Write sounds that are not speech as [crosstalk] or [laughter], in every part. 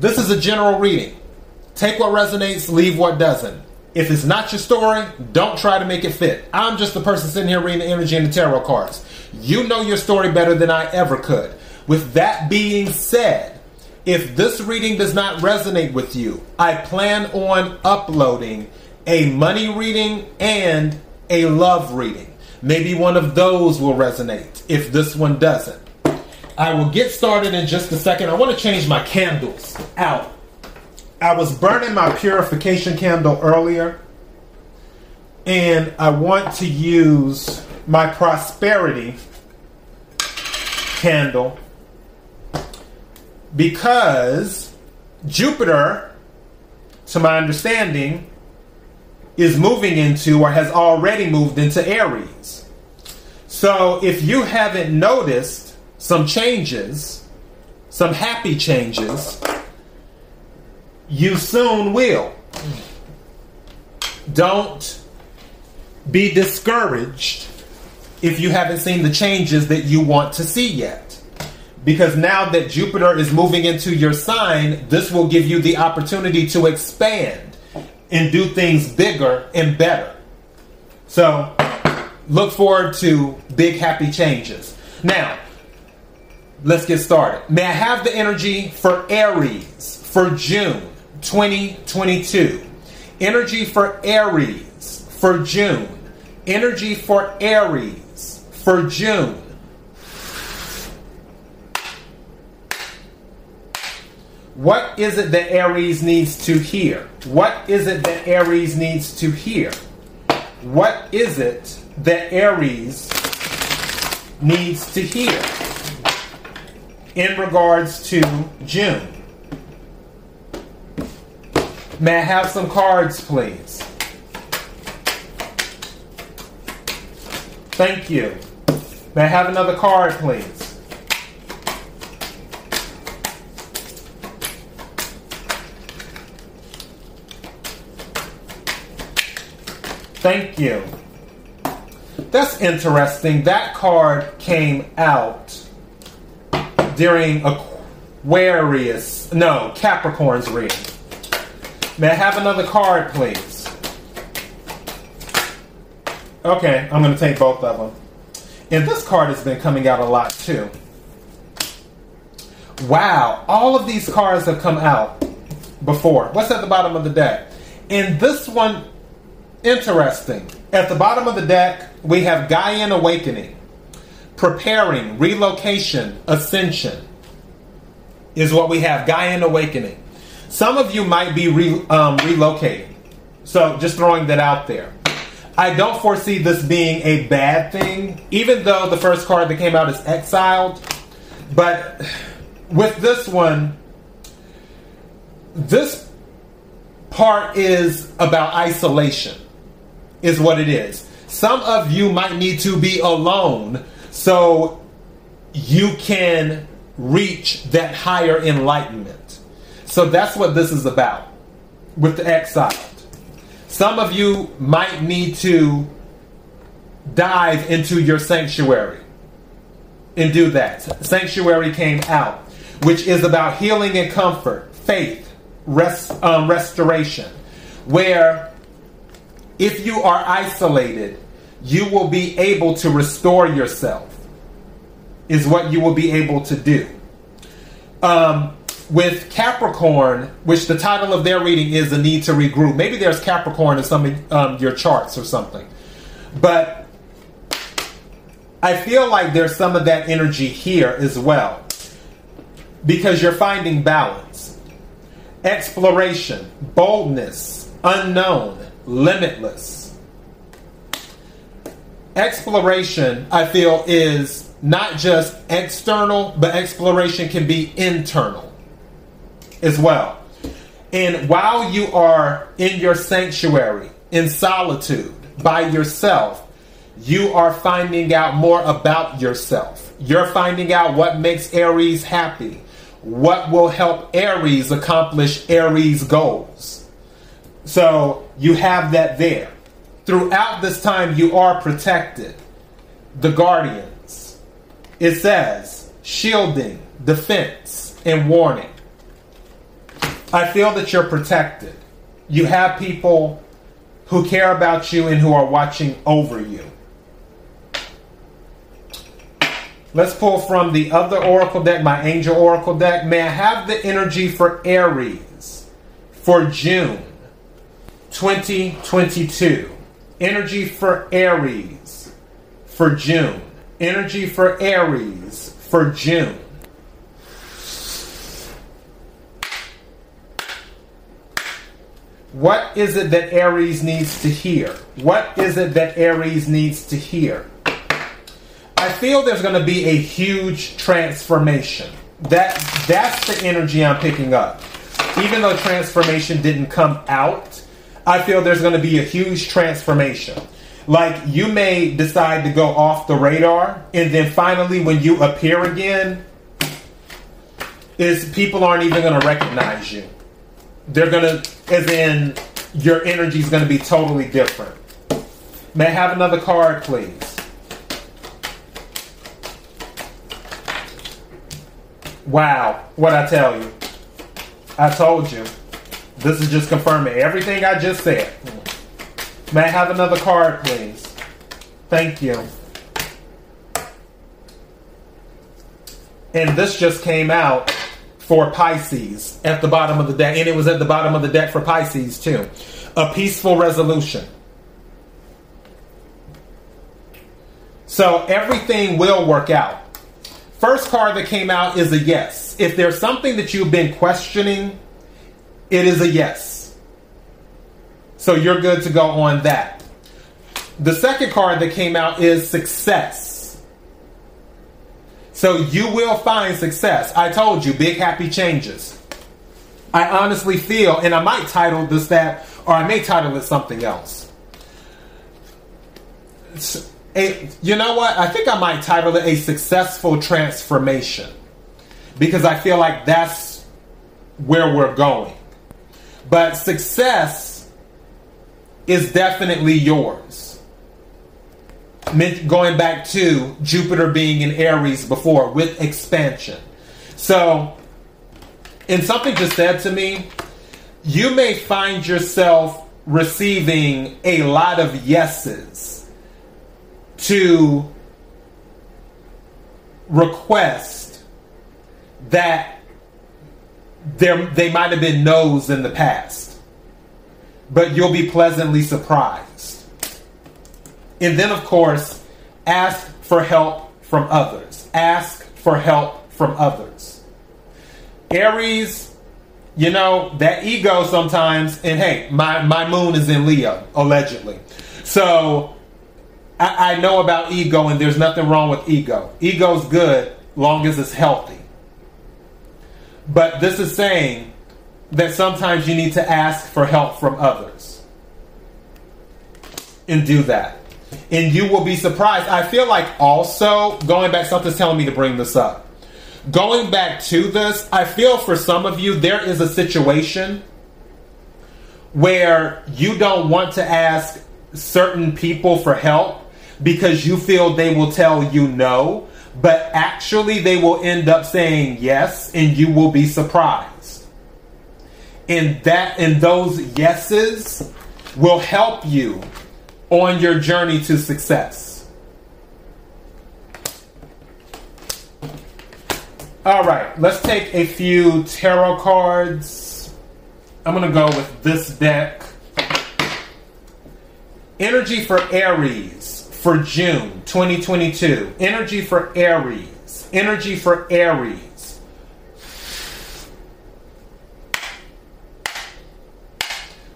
this is a general reading. Take what resonates, leave what doesn't. If it's not your story, don't try to make it fit. I'm just the person sitting here reading the energy and the tarot cards. You know your story better than I ever could. With that being said, if this reading does not resonate with you, I plan on uploading a money reading and a love reading. Maybe one of those will resonate if this one doesn't. I will get started in just a second. I want to change my candles out. I was burning my purification candle earlier, and I want to use my prosperity candle because Jupiter, to my understanding, is moving into or has already moved into Aries. So if you haven't noticed some changes, some happy changes, you soon will. Don't be discouraged if you haven't seen the changes that you want to see yet. Because now that Jupiter is moving into your sign, this will give you the opportunity to expand and do things bigger and better. So, look forward to big, happy changes. Now, let's get started. May I have the energy for Aries for June 2022? Energy for Aries for June. Energy for Aries for June. What is it that Aries needs to hear? What is it that Aries needs to hear? What is it that Aries needs to hear in regards to June? May I have some cards, please? Thank you. May I have another card, please? Thank you. That's interesting. That card came out during Aquarius, no, Capricorn's reading. May I have another card, please? Okay, I'm going to take both of them. And this card has been coming out a lot too. Wow, all of these cards have come out before. What's at the bottom of the deck? And this one Interesting. At the bottom of the deck, we have Gaian Awakening, preparing, relocation, ascension is what we have. Gaian Awakening. Some of you might be re, um, relocating. So just throwing that out there. I don't foresee this being a bad thing, even though the first card that came out is exiled. But with this one, this part is about isolation is what it is. Some of you might need to be alone so you can reach that higher enlightenment. So that's what this is about with the exiled. Some of you might need to dive into your sanctuary and do that. Sanctuary came out, which is about healing and comfort, faith, rest, um, restoration, where if you are isolated, you will be able to restore yourself, is what you will be able to do. Um, with Capricorn, which the title of their reading is The Need to Regroup. Maybe there's Capricorn in some of um, your charts or something. But I feel like there's some of that energy here as well. Because you're finding balance, exploration, boldness, unknown, limitless. Exploration, I feel, is not just external, but exploration can be internal. as well. And while you are in your sanctuary, in solitude, by yourself, you are finding out more about yourself. You're finding out what makes Aries happy, what will help Aries accomplish Aries goals. So you have that there. Throughout this time, you are protected. The Guardians. It says shielding, defense, and warning. I feel that you're protected. You have people who care about you and who are watching over you. Let's pull from the other oracle deck, my angel oracle deck. May I have the energy for Aries for June 2022? Energy for Aries for June. Energy for Aries for June. What is it that Aries needs to hear? What is it that Aries needs to hear? I feel there's going to be a huge transformation. That that's the energy I'm picking up. Even though transformation didn't come out, I feel there's going to be a huge transformation. Like you may decide to go off the radar, and then finally, when you appear again, is people aren't even going to recognize you. They're going to, as in, your energy is going to be totally different. May I have another card, please? Wow, what I tell you. I told you. This is just confirming everything I just said. May I have another card, please? Thank you. And this just came out for Pisces at the bottom of the deck. And it was at the bottom of the deck for Pisces, too. A peaceful resolution. So everything will work out. First card that came out is a yes. If there's something that you've been questioning, it is a yes. So you're good to go on that. The second card that came out is success. So you will find success. I told you, big happy changes. I honestly feel, and I might title this that, or I may title it something else. You know what? I think I might title it a successful transformation because I feel like that's where we're going. But success is definitely yours. Going back to Jupiter being in Aries before with expansion. So, and something just said to me, you may find yourself receiving a lot of yeses to request that there they might have been no's in the past, but you'll be pleasantly surprised. And then, of course, ask for help from others. Ask for help from others. Aries, you know, that ego sometimes, and hey, my, my moon is in Leo, allegedly. So I, I know about ego, and there's nothing wrong with ego. Ego's good long as it's healthy. But this is saying that sometimes you need to ask for help from others. And do that. And you will be surprised. I feel like also, going back, something's telling me to bring this up. Going back to this, I feel for some of you, there is a situation where you don't want to ask certain people for help because you feel they will tell you no, but actually they will end up saying yes and you will be surprised. And that and those yeses will help you on your journey to success. All right, let's take a few tarot cards. I'm to go with this deck. Energy for Aries for June 2022. Energy for Aries. Energy for Aries.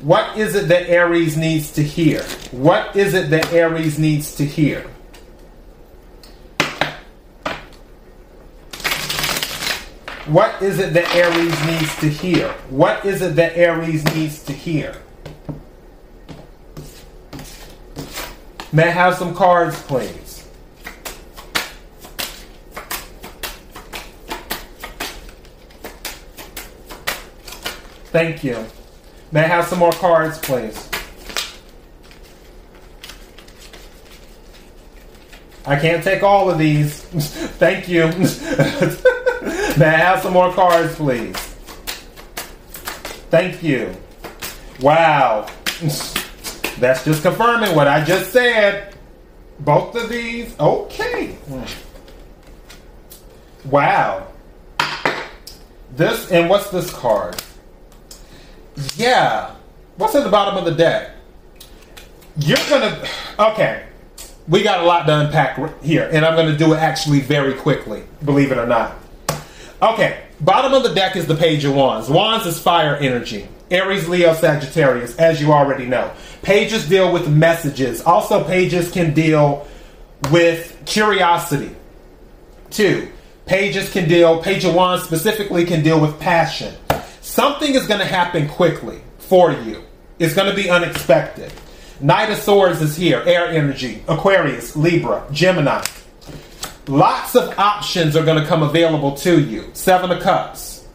What is it that Aries needs to hear? What is it that Aries needs to hear? What is it that Aries needs to hear? What is it that Aries needs to hear? May I have some cards, please? Thank you. May I have some more cards, please? I can't take all of these. [laughs] Thank you. [laughs] May I have some more cards, please? Thank you. Wow. [laughs] That's just confirming what I just said. Both of these. Okay. Wow. This, and what's this card? Yeah. What's at the bottom of the deck? You're gonna. Okay. We got a lot to unpack here, and I'm gonna do it actually very quickly, believe it or not. Okay. Bottom of the deck is the Page of Wands. Wands is fire energy. Aries, Leo, Sagittarius, as you already know. Pages deal with messages. Also, pages can deal with curiosity. Two, pages can deal, Page of Wands specifically can deal with passion. Something is going to happen quickly for you. It's going to be unexpected. Knight of Swords is here, air energy, Aquarius, Libra, Gemini. Lots of options are going to come available to you. Seven of Cups.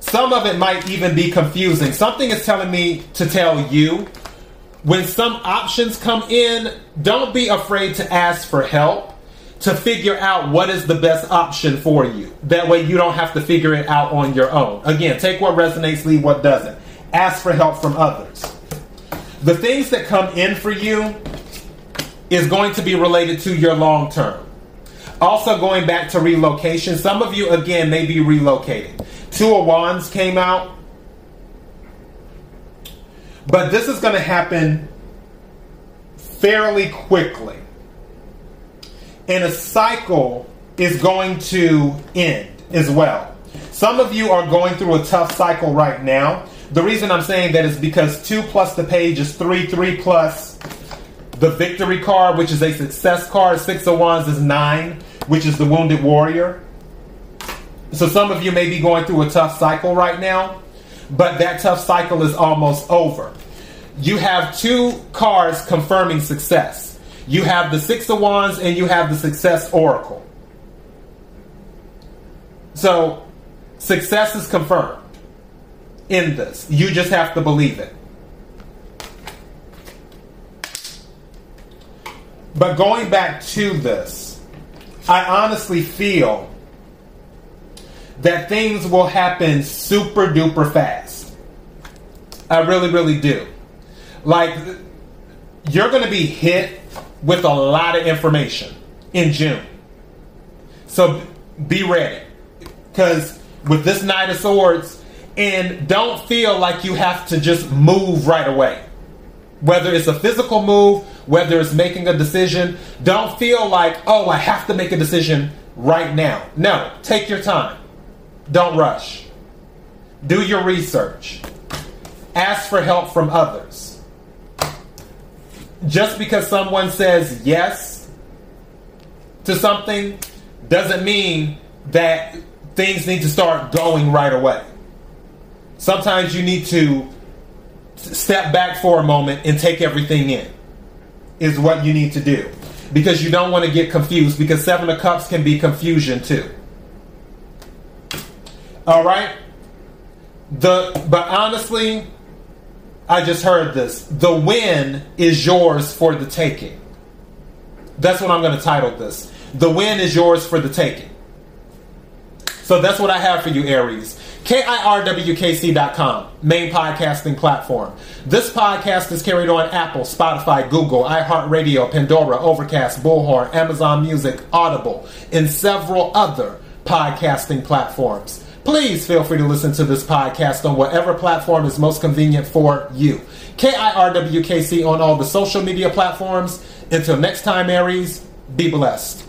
Some of it might even be confusing. Something is telling me to tell you when some options come in, don't be afraid to ask for help to figure out what is the best option for you. That way you don't have to figure it out on your own. Again, take what resonates, leave what doesn't. Ask for help from others. The things that come in for you is going to be related to your long term. Also, going back to relocation, some of you, again, may be relocating. Two of Wands came out. But this is going to happen fairly quickly. And a cycle is going to end as well. Some of you are going through a tough cycle right now. The reason I'm saying that is because 2 plus the page is 3, 3 plus the victory card, which is a success card. 6 of Wands is 9, which is the wounded warrior. So some of you may be going through a tough cycle right now, but that tough cycle is almost over. You have two cards confirming success. You have the Six of Wands and you have the Success Oracle. So success is confirmed in this. You just have to believe it. But going back to this, I honestly feel that things will happen super duper fast. I really, really do. Like, you're going to be hit with a lot of information in June. So be ready. Because with this Knight of Swords, and don't feel like you have to just move right away. Whether it's a physical move, whether it's making a decision, don't feel like, oh, I have to make a decision right now. No, take your time. Don't rush. Do your research. Ask for help from others. Just because someone says yes to something doesn't mean that things need to start going right away. Sometimes you need to step back for a moment and take everything in, is what you need to do. Because you don't want to get confused, because Seven of Cups can be confusion too. All right? The but honestly, I just heard this. The win is yours for the taking. That's what I'm going to title this. The win is yours for the taking. So that's what I have for you, Aries. KIRWKC.com, main podcasting platform. This podcast is carried on Apple, Spotify, Google, iHeartRadio, Pandora, Overcast, Bullhorn, Amazon Music, Audible, and several other podcasting platforms. Please feel free to listen to this podcast on whatever platform is most convenient for you. KIRWKC on all the social media platforms. Until next time, Aries, be blessed.